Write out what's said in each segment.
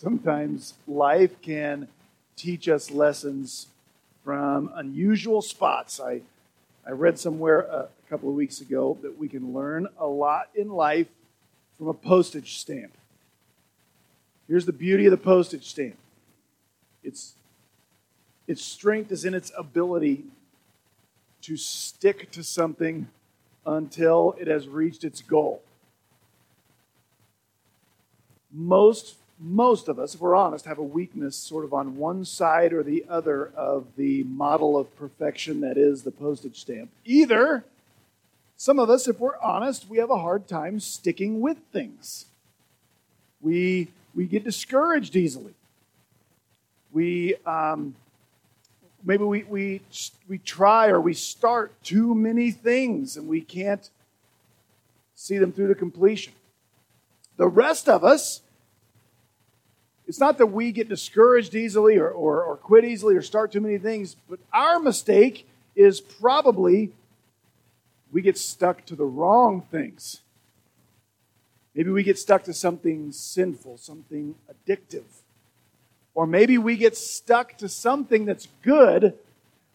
Sometimes life can teach us lessons from unusual spots. I, I read somewhere a, a couple of weeks ago that we can learn a lot in life from a postage stamp. Here's the beauty of the postage stamp its, its strength is in its ability to stick to something until it has reached its goal. Most most of us, if we're honest, have a weakness sort of on one side or the other of the model of perfection that is the postage stamp. Either, some of us, if we're honest, we have a hard time sticking with things. We, we get discouraged easily. We, um, maybe we, we, we try or we start too many things and we can't see them through to completion. The rest of us, it's not that we get discouraged easily or, or, or quit easily or start too many things, but our mistake is probably we get stuck to the wrong things. Maybe we get stuck to something sinful, something addictive. Or maybe we get stuck to something that's good,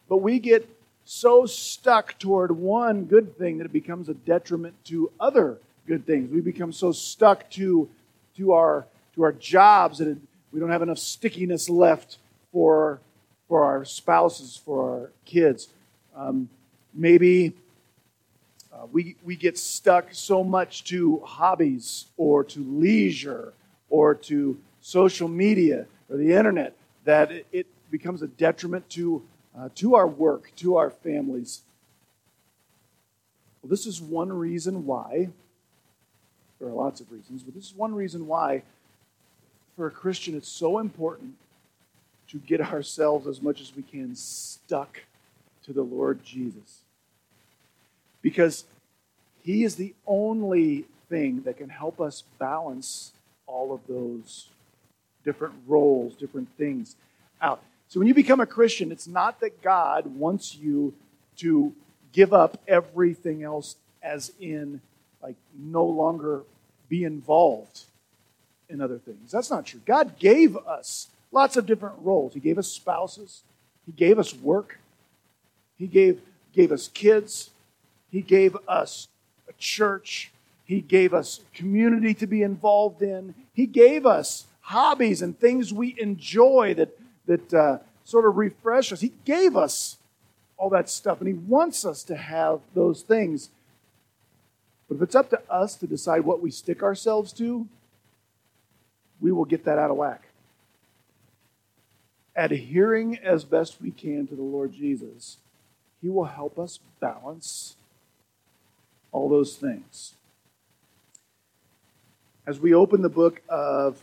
but we get so stuck toward one good thing that it becomes a detriment to other good things. We become so stuck to, to our to our jobs that we don't have enough stickiness left for, for our spouses, for our kids. Um, maybe uh, we, we get stuck so much to hobbies or to leisure or to social media or the internet that it, it becomes a detriment to, uh, to our work, to our families. Well, this is one reason why, there are lots of reasons, but this is one reason why for a Christian, it's so important to get ourselves as much as we can stuck to the Lord Jesus. Because He is the only thing that can help us balance all of those different roles, different things out. So when you become a Christian, it's not that God wants you to give up everything else, as in, like, no longer be involved in other things. That's not true. God gave us lots of different roles. He gave us spouses, He gave us work, He gave, gave us kids, He gave us a church, He gave us community to be involved in, He gave us hobbies and things we enjoy that, that uh, sort of refresh us. He gave us all that stuff, and He wants us to have those things. But if it's up to us to decide what we stick ourselves to, we will get that out of whack. Adhering as best we can to the Lord Jesus, He will help us balance all those things. As we open the book of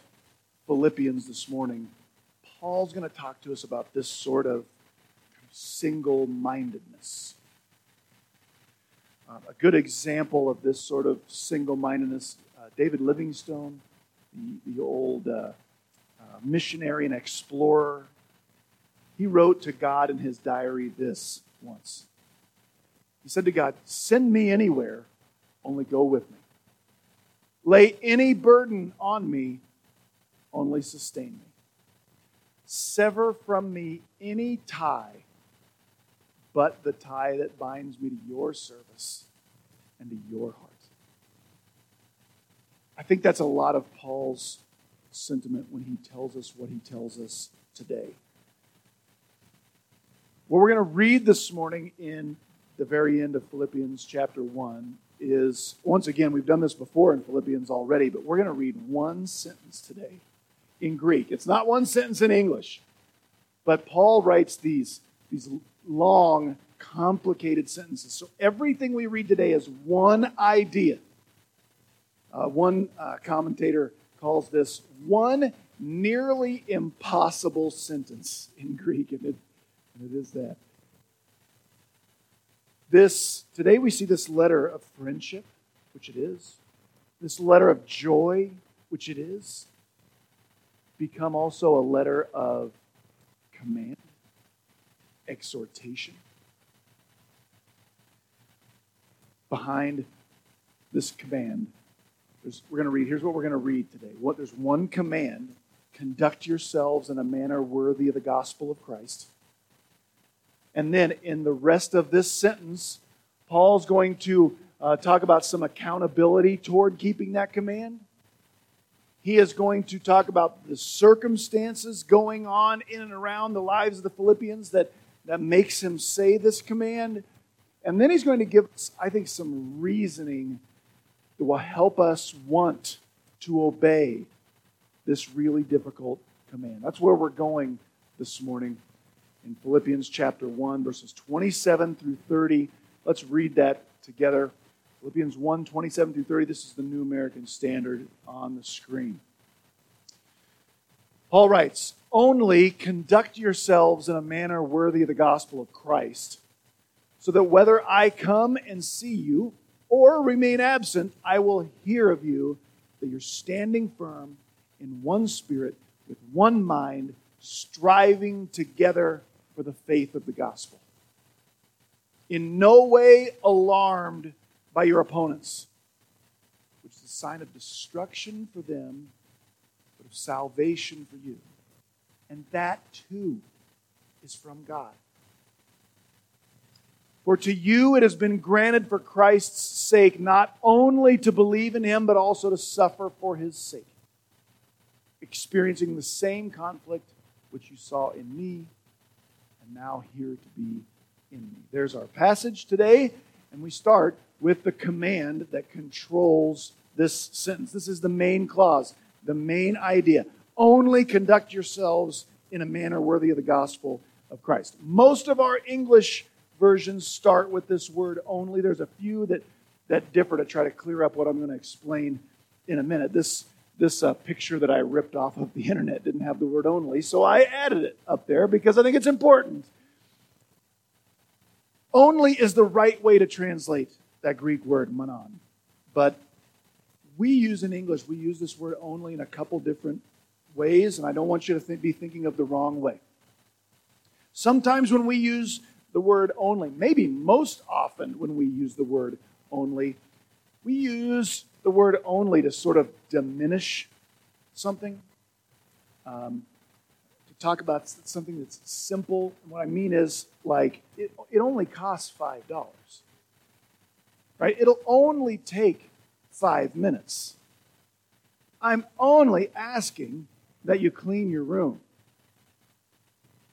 Philippians this morning, Paul's going to talk to us about this sort of single mindedness. Uh, a good example of this sort of single mindedness, uh, David Livingstone the, the old uh, uh, missionary and explorer, he wrote to God in his diary this once. He said to God, Send me anywhere, only go with me. Lay any burden on me, only sustain me. Sever from me any tie but the tie that binds me to your service and to your heart. I think that's a lot of Paul's sentiment when he tells us what he tells us today. What we're going to read this morning in the very end of Philippians chapter 1 is, once again, we've done this before in Philippians already, but we're going to read one sentence today in Greek. It's not one sentence in English, but Paul writes these, these long, complicated sentences. So everything we read today is one idea. Uh, one uh, commentator calls this one nearly impossible sentence in Greek, and it, and it is that. This today we see this letter of friendship, which it is, this letter of joy, which it is, become also a letter of command, exhortation. Behind this command there's, we're going to read, here's what we're going to read today. What, there's one command conduct yourselves in a manner worthy of the gospel of Christ. And then in the rest of this sentence, Paul's going to uh, talk about some accountability toward keeping that command. He is going to talk about the circumstances going on in and around the lives of the Philippians that, that makes him say this command. And then he's going to give us, I think, some reasoning that will help us want to obey this really difficult command. That's where we're going this morning in Philippians chapter 1, verses 27 through 30. Let's read that together. Philippians 1 27 through 30. This is the New American Standard on the screen. Paul writes, Only conduct yourselves in a manner worthy of the gospel of Christ, so that whether I come and see you or remain absent, I will hear of you that you're standing firm in one spirit, with one mind, striving together for the faith of the gospel. In no way alarmed by your opponents, which is a sign of destruction for them, but of salvation for you. And that too is from God. For to you it has been granted for Christ's sake not only to believe in him, but also to suffer for his sake, experiencing the same conflict which you saw in me and now hear to be in me. There's our passage today, and we start with the command that controls this sentence. This is the main clause, the main idea. Only conduct yourselves in a manner worthy of the gospel of Christ. Most of our English versions start with this word only. There's a few that, that differ to try to clear up what I'm going to explain in a minute. This, this uh, picture that I ripped off of the internet didn't have the word only, so I added it up there because I think it's important. Only is the right way to translate that Greek word, monon. But we use in English, we use this word only in a couple different ways, and I don't want you to think, be thinking of the wrong way. Sometimes when we use the word only, maybe most often when we use the word only, we use the word only to sort of diminish something. Um, to talk about something that's simple. What I mean is, like, it, it only costs $5. Right? It'll only take five minutes. I'm only asking that you clean your room.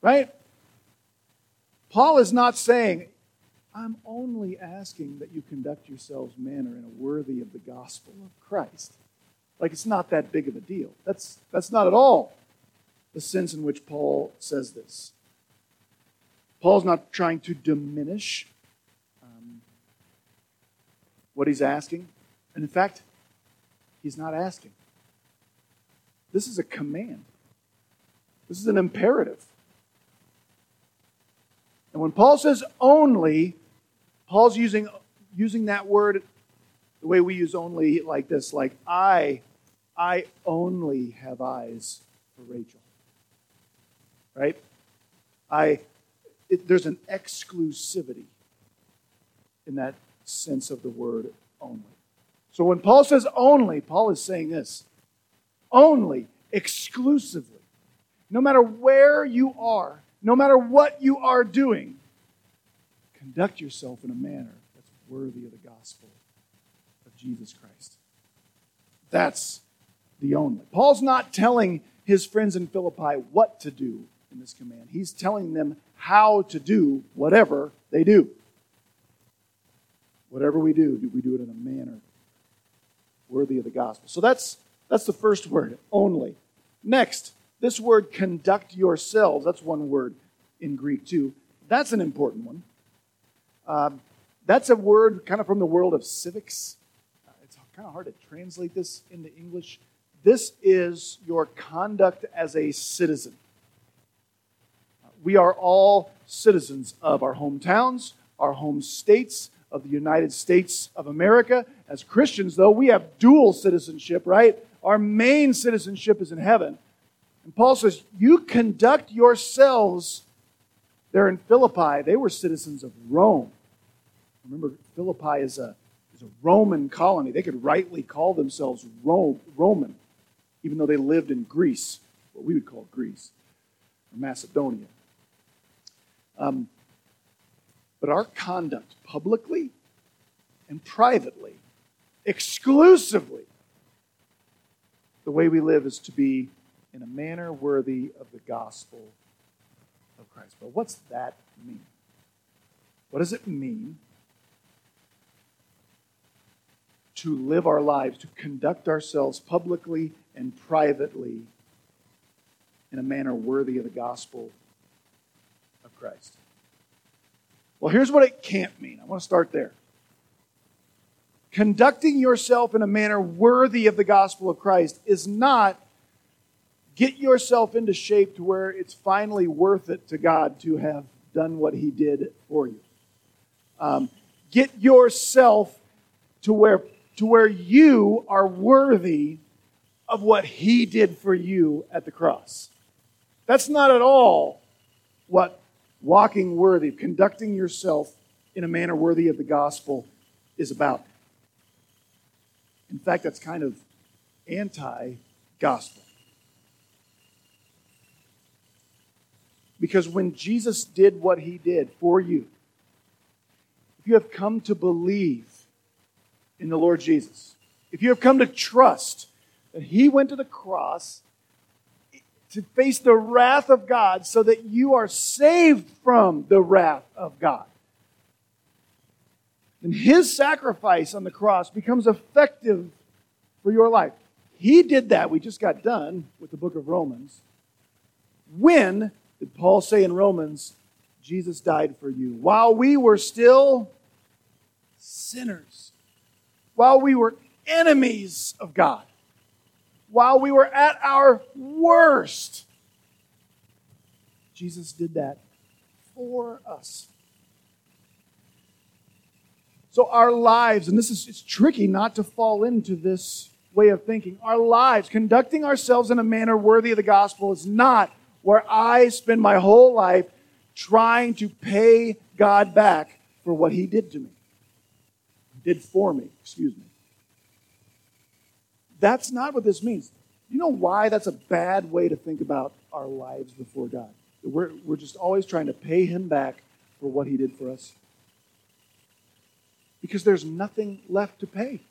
Right? Paul is not saying, I'm only asking that you conduct yourselves manner in a worthy of the gospel of Christ. Like it's not that big of a deal. That's, that's not at all the sense in which Paul says this. Paul's not trying to diminish um, what he's asking. And in fact, he's not asking. This is a command, this is an imperative. And when Paul says only, Paul's using, using that word the way we use only like this, like I, I only have eyes for Rachel right? I, it, there's an exclusivity in that sense of the word only. So when Paul says only, Paul is saying this only, exclusively. No matter where you are, no matter what you are doing, conduct yourself in a manner that's worthy of the gospel of Jesus Christ. That's the only. Paul's not telling his friends in Philippi what to do in this command. He's telling them how to do whatever they do. Whatever we do, do we do it in a manner worthy of the gospel? So that's that's the first word, only. Next, this word conduct yourselves, that's one word in Greek too. That's an important one. Uh, that's a word kind of from the world of civics. Uh, it's kind of hard to translate this into English. This is your conduct as a citizen we are all citizens of our hometowns, our home states, of the United States of America. As Christians, though, we have dual citizenship, right? Our main citizenship is in heaven. And Paul says, You conduct yourselves. There in Philippi, they were citizens of Rome. Remember, Philippi is a, is a Roman colony. They could rightly call themselves Rome, Roman, even though they lived in Greece what we would call Greece or Macedonia. Um, but our conduct publicly and privately, exclusively, the way we live is to be in a manner worthy of the gospel of Christ. But what's that mean? What does it mean to live our lives, to conduct ourselves publicly and privately in a manner worthy of the gospel of Christ? Well, here's what it can't mean. I want to start there. Conducting yourself in a manner worthy of the gospel of Christ is not get yourself into shape to where it's finally worth it to God to have done what He did for you. Um, get yourself to where, to where you are worthy of what He did for you at the cross. That's not at all what walking worthy, conducting yourself in a manner worthy of the gospel is about. In fact, that's kind of anti gospel. Because when Jesus did what he did for you, if you have come to believe in the Lord Jesus, if you have come to trust that he went to the cross to face the wrath of God so that you are saved from the wrath of God. And his sacrifice on the cross becomes effective for your life. He did that. We just got done with the book of Romans. When did Paul say in Romans, Jesus died for you? While we were still sinners, while we were enemies of God while we were at our worst. Jesus did that for us. So our lives, and this is it's tricky not to fall into this way of thinking. Our lives, conducting ourselves in a manner worthy of the gospel, is not where I spend my whole life trying to pay God back for what He did to me, did for me, excuse me. That's not what this means. You know why that's a bad way to think about our lives before God? We're, we're just always trying to pay Him back for what He did for us. Because there's nothing left to pay.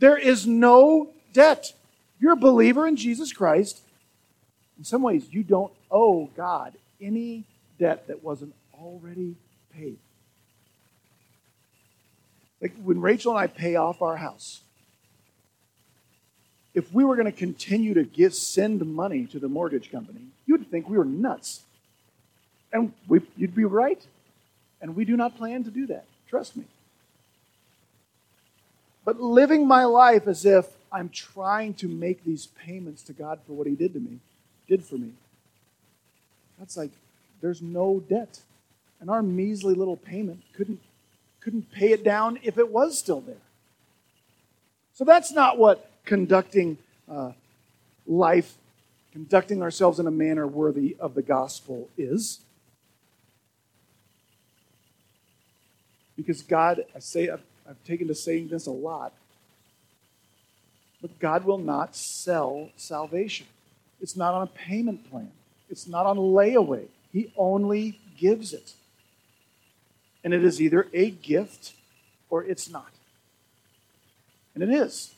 There is no debt. You're a believer in Jesus Christ. In some ways, you don't owe God any debt that wasn't already paid. Like when Rachel and I pay off our house, if we were going to continue to give, send money to the mortgage company, you'd think we were nuts. And we, you'd be right. And we do not plan to do that. Trust me. But living my life as if I'm trying to make these payments to God for what He did to me, did for me, that's like there's no debt. And our measly little payment couldn't, couldn't pay it down if it was still there. So that's not what conducting uh, life, conducting ourselves in a manner worthy of the gospel is. Because God, I say, I've, I've taken to saying this a lot, but God will not sell salvation. It's not on a payment plan, it's not on layaway. He only gives it. And it is either a gift or it's not. And it is.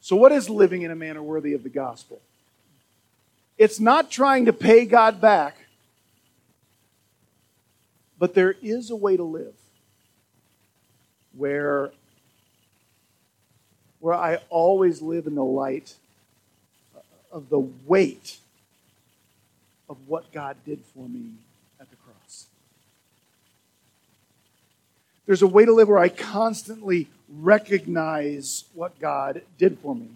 So, what is living in a manner worthy of the gospel? It's not trying to pay God back, but there is a way to live where, where I always live in the light of the weight of what God did for me at the cross. There's a way to live where I constantly recognize what God did for me.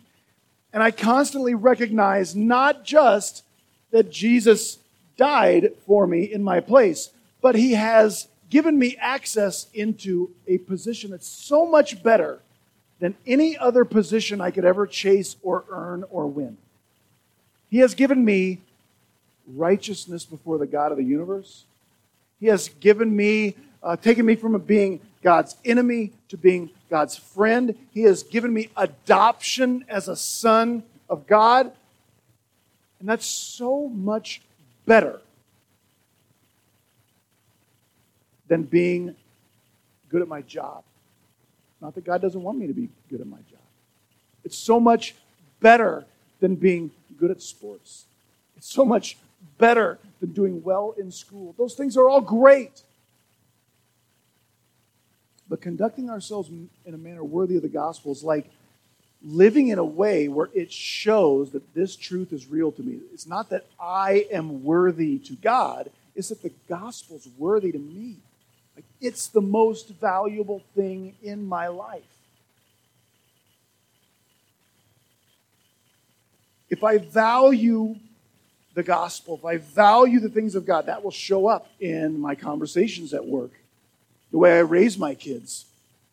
And I constantly recognize not just that Jesus died for me in my place, but he has given me access into a position that's so much better than any other position I could ever chase or earn or win. He has given me righteousness before the God of the universe. He has given me, uh, taken me from being God's enemy to being God's friend. He has given me adoption as a son of God. And that's so much better than being good at my job. Not that God doesn't want me to be good at my job. It's so much better than being good at sports. It's so much better than doing well in school. Those things are all great. But conducting ourselves in a manner worthy of the gospel is like living in a way where it shows that this truth is real to me. It's not that I am worthy to God, it's that the gospel's worthy to me. It's the most valuable thing in my life. If I value the gospel, if I value the things of God, that will show up in my conversations at work, the way I raise my kids,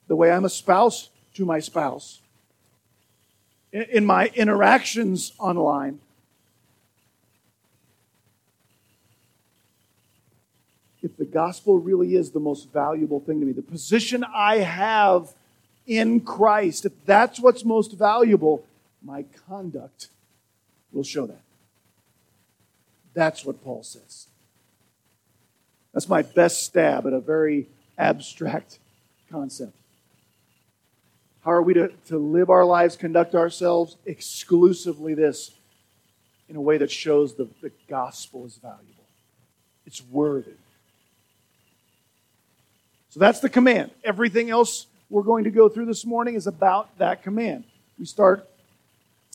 the way I'm a spouse to my spouse, in my interactions online. If the gospel really is the most valuable thing to me, the position I have in Christ, if that's what's most valuable, my conduct will show that. That's what Paul says. That's my best stab at a very abstract concept. How are we to, to live our lives, conduct ourselves? Exclusively this in a way that shows the, the gospel is valuable, it's worthy. So that's the command. Everything else we're going to go through this morning is about that command. We start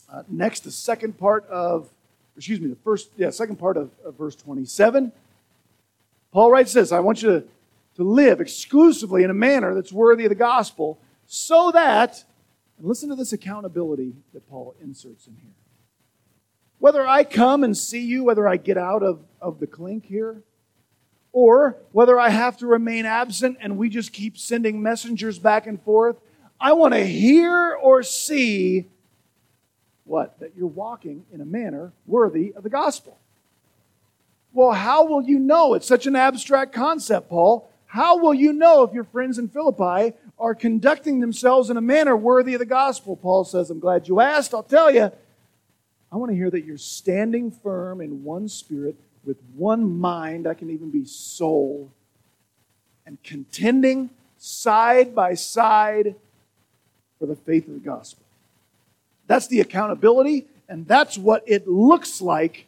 uh, next, the second part of excuse me, the first, yeah, second part of, of verse 27. Paul writes this I want you to, to live exclusively in a manner that's worthy of the gospel, so that, and listen to this accountability that Paul inserts in here. Whether I come and see you, whether I get out of, of the clink here, or whether I have to remain absent and we just keep sending messengers back and forth, I want to hear or see what? That you're walking in a manner worthy of the gospel. Well, how will you know? It's such an abstract concept, Paul. How will you know if your friends in Philippi are conducting themselves in a manner worthy of the gospel? Paul says, I'm glad you asked. I'll tell you. I want to hear that you're standing firm in one spirit, with one mind. I can even be soul. And contending side by side for the faith of the gospel. That's the accountability, and that's what it looks like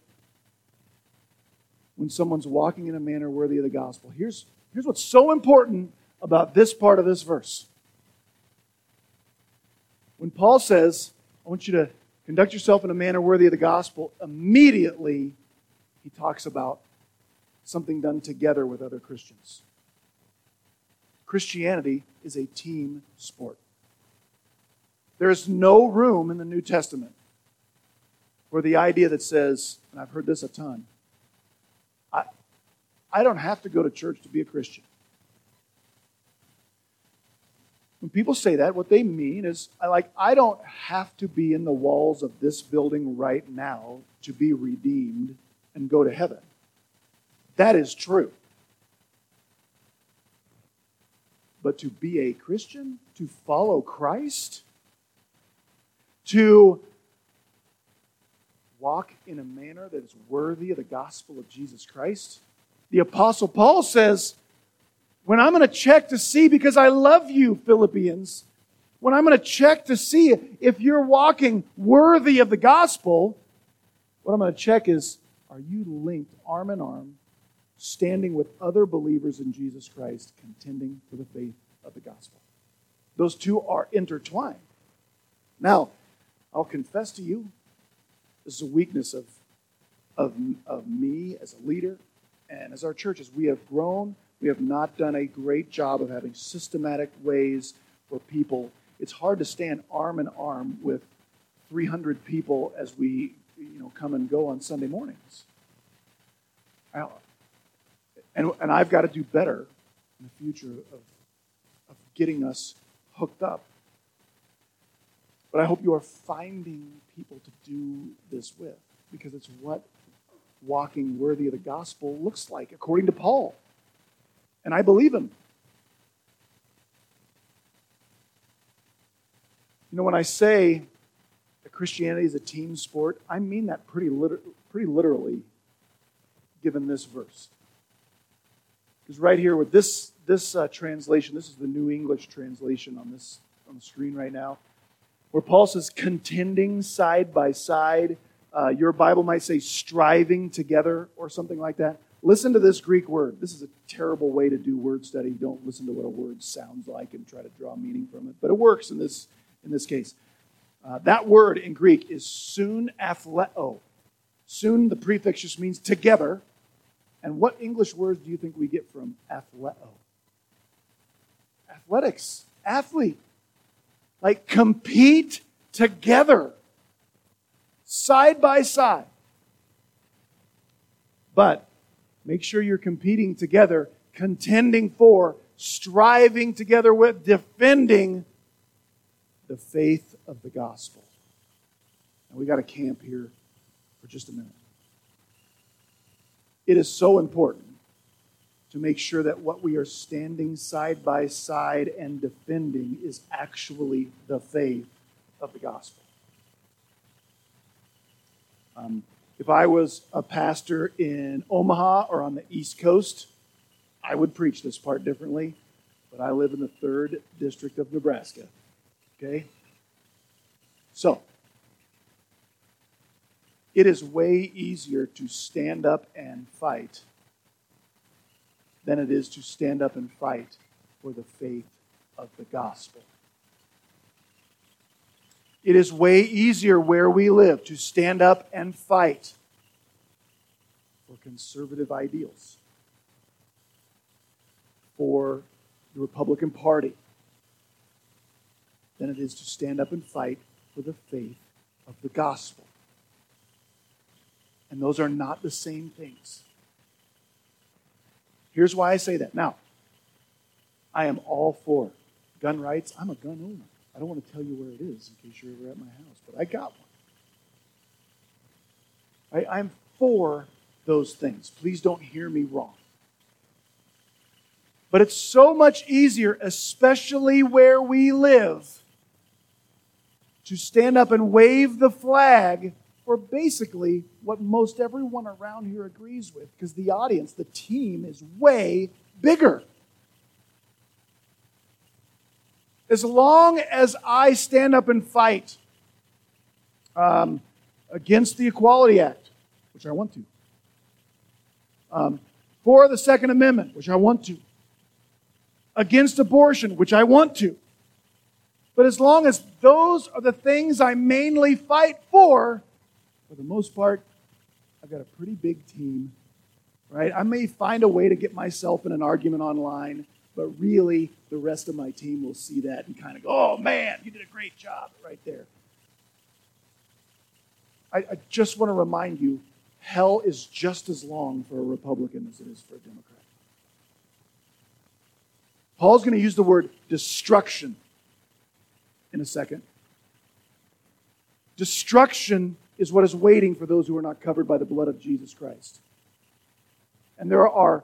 when someone's walking in a manner worthy of the gospel. Here's, here's what's so important about this part of this verse. When Paul says, I want you to conduct yourself in a manner worthy of the gospel, immediately he talks about something done together with other Christians. Christianity is a team sport. There is no room in the New Testament for the idea that says, and I've heard this a ton, I, I don't have to go to church to be a Christian. When people say that, what they mean is, I like, I don't have to be in the walls of this building right now to be redeemed and go to heaven. That is true. But to be a Christian, to follow Christ, to walk in a manner that is worthy of the gospel of Jesus Christ. The Apostle Paul says, when I'm going to check to see, because I love you, Philippians, when I'm going to check to see if you're walking worthy of the gospel, what I'm going to check is, are you linked arm in arm, standing with other believers in Jesus Christ, contending for the faith of the gospel? Those two are intertwined. Now, I'll confess to you, this is a weakness of, of, of me as a leader and as our churches. We have grown. We have not done a great job of having systematic ways for people. It's hard to stand arm in arm with 300 people as we you know, come and go on Sunday mornings. I, and, and I've got to do better in the future of, of getting us hooked up. But I hope you are finding people to do this with because it's what walking worthy of the gospel looks like, according to Paul. And I believe him. You know, when I say Christianity is a team sport, I mean that pretty, liter- pretty literally, given this verse. Because right here with this, this uh, translation, this is the New English translation on this on the screen right now, where Paul says contending side by side. Uh, your Bible might say striving together or something like that. Listen to this Greek word. This is a terrible way to do word study. Don't listen to what a word sounds like and try to draw meaning from it, but it works in this in this case. Uh, that word in Greek is soon athleo. Soon, the prefix just means together. And what English words do you think we get from athleo? Athletics, athlete. Like compete together, side by side. But make sure you're competing together, contending for, striving together with, defending the faith of the gospel. And we got to camp here for just a minute. It is so important to make sure that what we are standing side by side and defending is actually the faith of the gospel. Um, if I was a pastor in Omaha or on the East Coast, I would preach this part differently, but I live in the third district of Nebraska. Okay? So, it is way easier to stand up and fight than it is to stand up and fight for the faith of the gospel. It is way easier where we live to stand up and fight for conservative ideals, for the Republican Party, than it is to stand up and fight for the faith of the gospel. And those are not the same things. Here's why I say that. Now, I am all for gun rights. I'm a gun owner. I don't want to tell you where it is in case you're ever at my house, but I got one. I, I'm for those things. Please don't hear me wrong. But it's so much easier, especially where we live, to stand up and wave the flag for basically what most everyone around here agrees with, because the audience, the team, is way bigger. As long as I stand up and fight um, against the Equality Act, which I want to, um, for the Second Amendment, which I want to, against abortion, which I want to, but as long as those are the things I mainly fight for, for the most part, I've got a pretty big team, right? I may find a way to get myself in an argument online, but really the rest of my team will see that and kind of go, oh man, you did a great job right there. I, I just want to remind you hell is just as long for a Republican as it is for a Democrat. Paul's going to use the word destruction in a second. Destruction is what is waiting for those who are not covered by the blood of Jesus Christ. And there are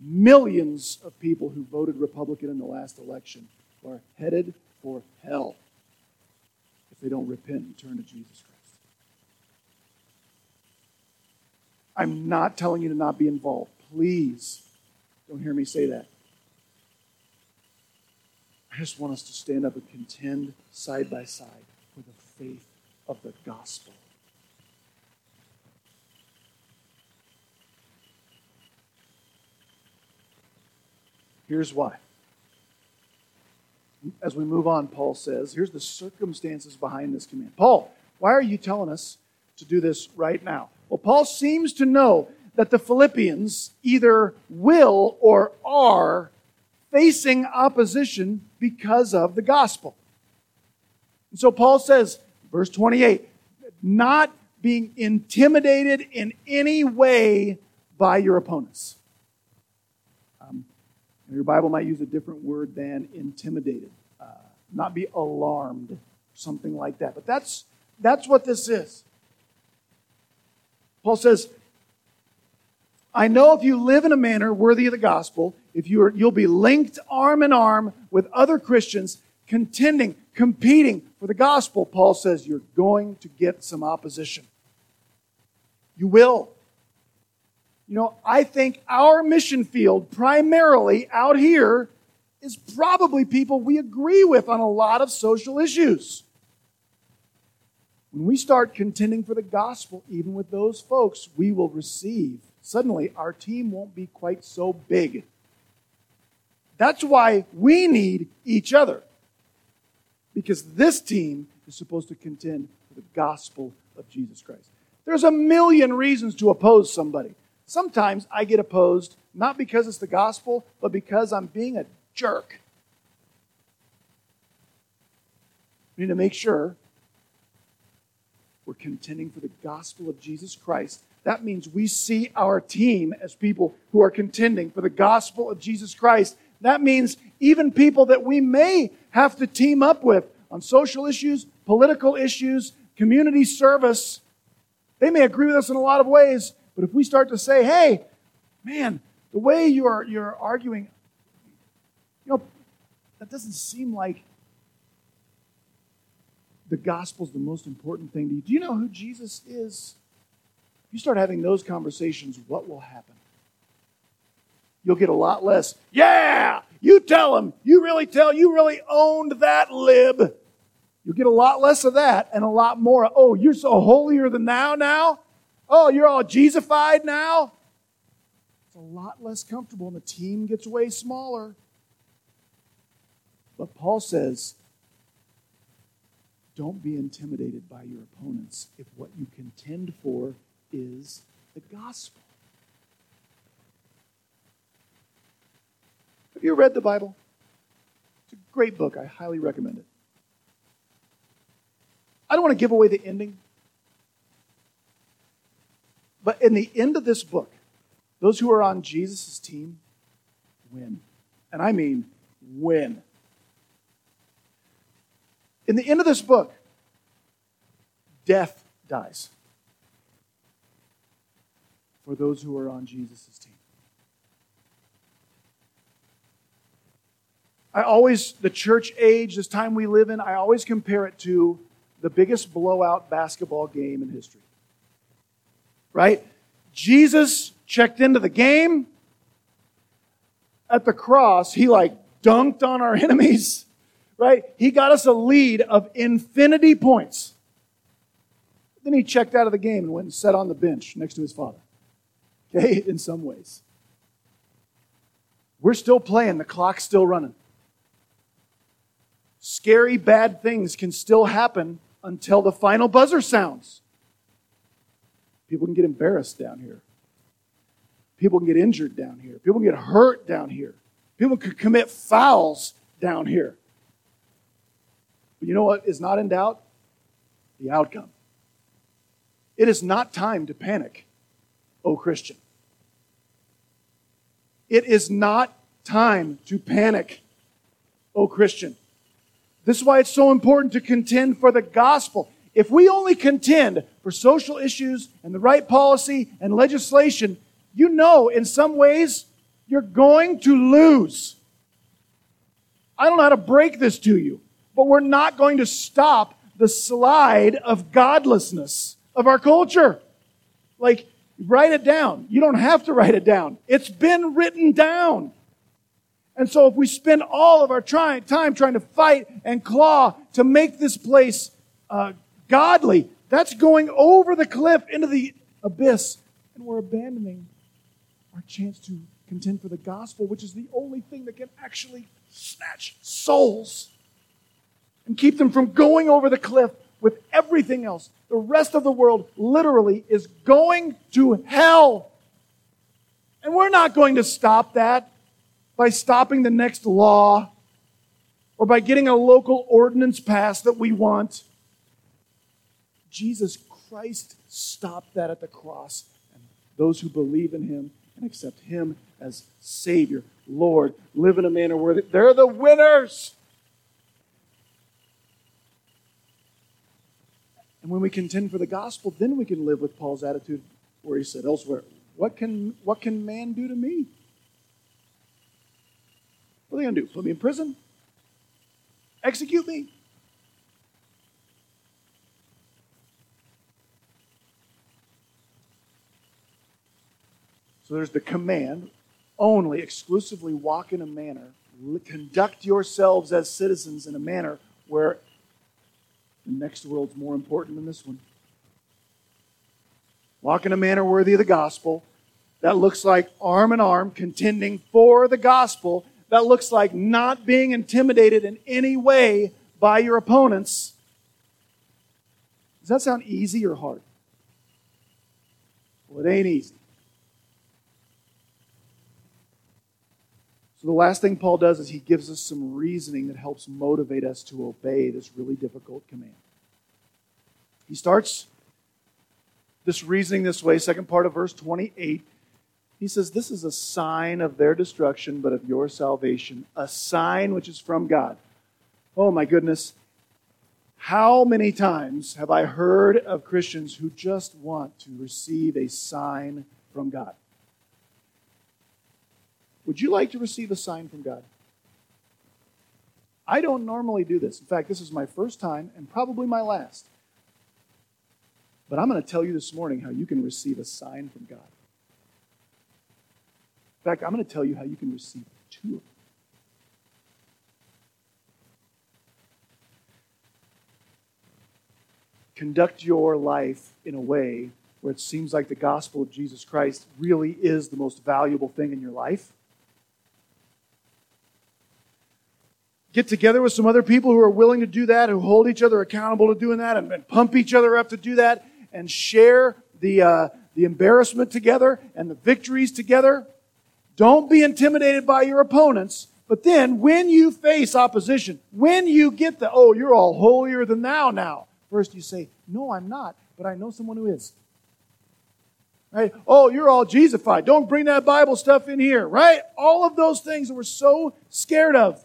millions of people who voted Republican in the last election who are headed for hell if they don't repent and turn to Jesus Christ. I'm not telling you to not be involved. Please don't hear me say that. I just want us to stand up and contend side by side for the faith of the gospel. Here's why. As we move on, Paul says, here's the circumstances behind this command. Paul, why are you telling us to do this right now? Well, Paul seems to know that the Philippians either will or are facing opposition because of the gospel. And so Paul says, verse 28, not being intimidated in any way by your opponents. Um, your Bible might use a different word than intimidated, uh, not be alarmed, something like that. But that's, that's what this is. Paul says, I know if you live in a manner worthy of the gospel, if you are, you'll be linked arm in arm with other Christians, contending, competing for the gospel, Paul says you're going to get some opposition. You will. You know, I think our mission field, primarily out here, is probably people we agree with on a lot of social issues. When we start contending for the gospel, even with those folks, we will receive. Suddenly, our team won't be quite so big. That's why we need each other. Because this team is supposed to contend for the gospel of Jesus Christ. There's a million reasons to oppose somebody. Sometimes I get opposed not because it's the gospel, but because I'm being a jerk. We need to make sure we're contending for the gospel of Jesus Christ. That means we see our team as people who are contending for the gospel of Jesus Christ. That means even people that we may have to team up with on social issues, political issues, community service, they may agree with us in a lot of ways, but if we start to say, hey, man, the way you're, you're arguing, you know, that doesn't seem like the gospel is the most important thing to you. Do you know who Jesus is? If you start having those conversations, what will happen? You'll get a lot less, yeah, you tell them, you really tell, you really owned that lib. You'll get a lot less of that and a lot more, oh, you're so holier than thou now? Oh, you're all Jesusified now? It's a lot less comfortable and the team gets way smaller. But Paul says, don't be intimidated by your opponents if what you contend for is the gospel. Have you read the Bible? It's a great book. I highly recommend it. I don't want to give away the ending. But in the end of this book, those who are on Jesus' team win. And I mean win. In the end of this book, death dies for those who are on Jesus' team. I always, the church age, this time we live in, I always compare it to the biggest blowout basketball game in history. Right? Jesus checked into the game. At the cross, he like dunked on our enemies right? He got us a lead of infinity points. Then he checked out of the game and went and sat on the bench next to his father. Okay, in some ways. We're still playing, the clock's still running. Scary, bad things can still happen until the final buzzer sounds. People can get embarrassed down here. People can get injured down here. People can get hurt down here. People can commit fouls down here. But you know what is not in doubt? The outcome. It is not time to panic, O Christian. It is not time to panic, O Christian. This is why it's so important to contend for the gospel. If we only contend for social issues and the right policy and legislation, you know in some ways you're going to lose. I don't know how to break this to you but we're not going to stop the slide of godlessness of our culture. Like, write it down. You don't have to write it down. It's been written down. And so if we spend all of our try- time trying to fight and claw to make this place uh, godly, that's going over the cliff into the abyss. And we're abandoning our chance to contend for the gospel, which is the only thing that can actually snatch souls and keep them from going over the cliff with everything else. The rest of the world literally is going to hell. And we're not going to stop that by stopping the next law or by getting a local ordinance passed that we want. Jesus Christ stopped that at the cross. And those who believe in him and accept him as Savior, Lord, live in a manner where they're the winners. And when we contend for the gospel, then we can live with Paul's attitude where he said elsewhere, What can, what can man do to me? they going to do? Put me in prison? Execute me? So there's the command only, exclusively walk in a manner, conduct yourselves as citizens in a manner where the next world's more important than this one. Walk in a manner worthy of the gospel. That looks like arm in arm contending for the gospel that looks like not being intimidated in any way by your opponents. Does that sound easy or hard? Well, it ain't easy. So, the last thing Paul does is he gives us some reasoning that helps motivate us to obey this really difficult command. He starts this reasoning this way, second part of verse 28. He says, This is a sign of their destruction, but of your salvation, a sign which is from God. Oh my goodness. How many times have I heard of Christians who just want to receive a sign from God? Would you like to receive a sign from God? I don't normally do this. In fact, this is my first time and probably my last. But I'm going to tell you this morning how you can receive a sign from God. In fact, I'm going to tell you how you can receive two of them. Conduct your life in a way where it seems like the gospel of Jesus Christ really is the most valuable thing in your life. Get together with some other people who are willing to do that, who hold each other accountable to doing that, and, and pump each other up to do that, and share the, uh, the embarrassment together and the victories together. Don't be intimidated by your opponents. But then, when you face opposition, when you get the, oh, you're all holier than thou now, first you say, no, I'm not, but I know someone who is. Right? Oh, you're all Jesusified. Don't bring that Bible stuff in here, right? All of those things that we're so scared of.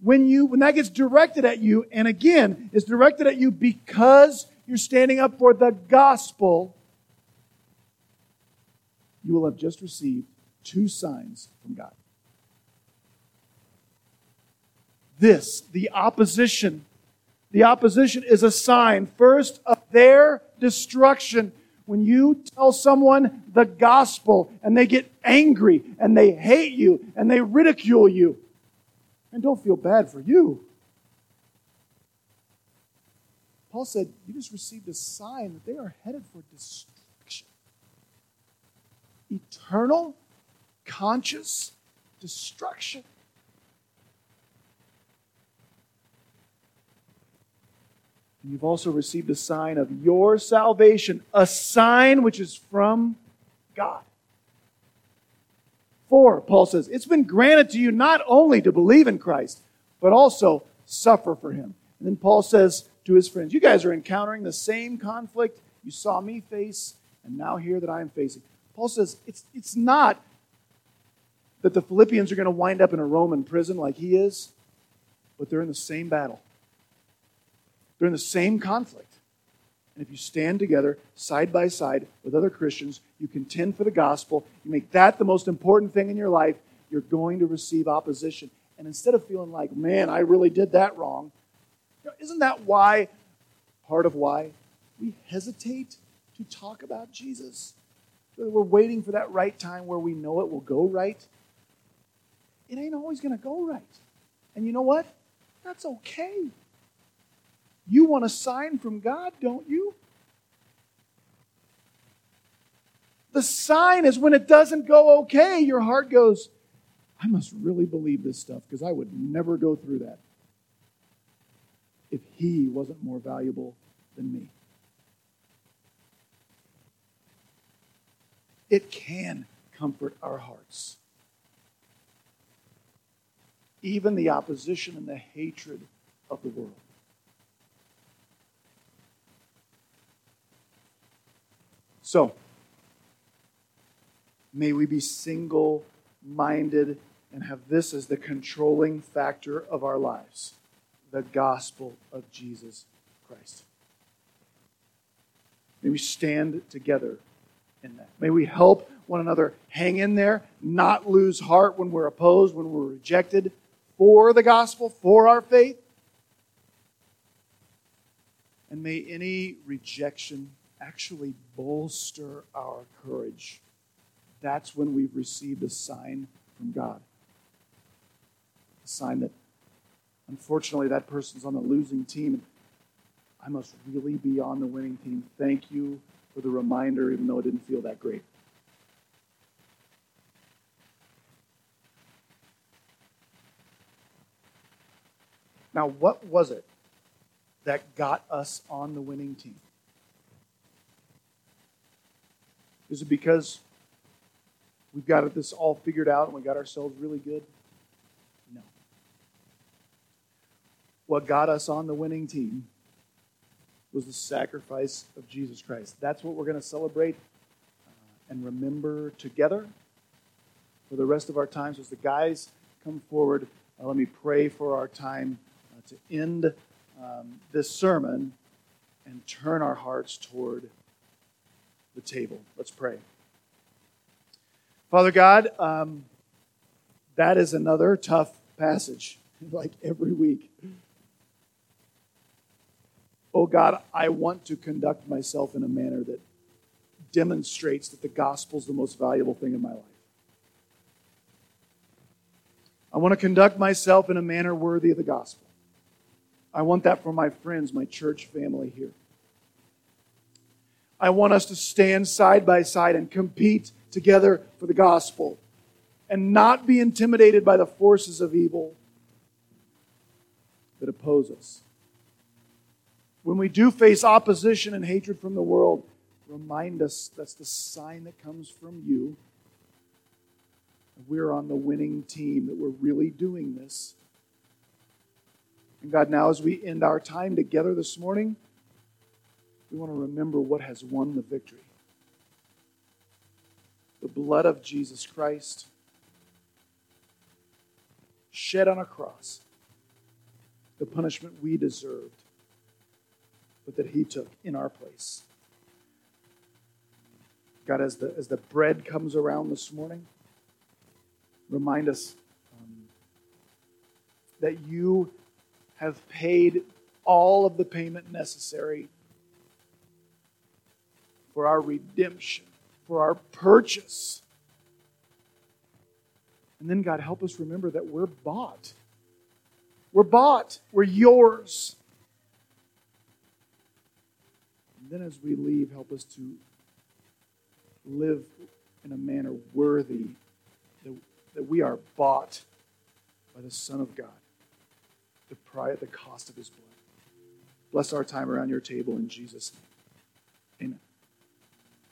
When you when that gets directed at you, and again, it's directed at you because you're standing up for the gospel, you will have just received two signs from God. This, the opposition, the opposition is a sign, first, of their destruction. When you tell someone the gospel and they get angry and they hate you and they ridicule you, and don't feel bad for you. Paul said, You just received a sign that they are headed for destruction. Eternal conscious destruction. You've also received a sign of your salvation, a sign which is from God. For, Paul says, it's been granted to you not only to believe in Christ, but also suffer for him. And then Paul says to his friends, You guys are encountering the same conflict you saw me face, and now hear that I am facing. Paul says, It's, it's not that the Philippians are going to wind up in a Roman prison like he is, but they're in the same battle. They're in the same conflict. And if you stand together side by side with other Christians, you contend for the gospel, you make that the most important thing in your life, you're going to receive opposition. And instead of feeling like, man, I really did that wrong, isn't that why, part of why, we hesitate to talk about Jesus? We're waiting for that right time where we know it will go right it ain't always going to go right. And you know what? That's okay. You want a sign from God, don't you? The sign is when it doesn't go okay, your heart goes, I must really believe this stuff because I would never go through that if he wasn't more valuable than me. It can comfort our hearts even the opposition and the hatred of the world. So, may we be single minded and have this as the controlling factor of our lives the gospel of Jesus Christ. May we stand together in that. May we help one another hang in there, not lose heart when we're opposed, when we're rejected, for the gospel, for our faith. And may any rejection actually bolster our courage that's when we've received a sign from God. A sign that, unfortunately, that person's on the losing team. I must really be on the winning team. Thank you for the reminder, even though it didn't feel that great. Now, what was it that got us on the winning team? Is it because we've got this all figured out and we got ourselves really good? No. What got us on the winning team was the sacrifice of Jesus Christ. That's what we're going to celebrate uh, and remember together for the rest of our time. So as the guys come forward, uh, let me pray for our time to end um, this sermon and turn our hearts toward the table. Let's pray. Father God, um, that is another tough passage, like every week. Oh God, I want to conduct myself in a manner that demonstrates that the gospel is the most valuable thing in my life. I want to conduct myself in a manner worthy of the gospel. I want that for my friends, my church family here. I want us to stand side by side and compete together for the gospel and not be intimidated by the forces of evil that oppose us. When we do face opposition and hatred from the world, remind us that's the sign that comes from you. We're on the winning team, that we're really doing this. And God, now as we end our time together this morning, we want to remember what has won the victory the blood of Jesus Christ shed on a cross, the punishment we deserved, but that He took in our place. God, as the, as the bread comes around this morning, remind us um, that you have paid all of the payment necessary for our redemption, for our purchase. And then, God, help us remember that we're bought. We're bought. We're yours. And then, as we leave, help us to live in a manner worthy that, that we are bought by the Son of God, the, price, the cost of his blood. Bless our time around your table in Jesus' name.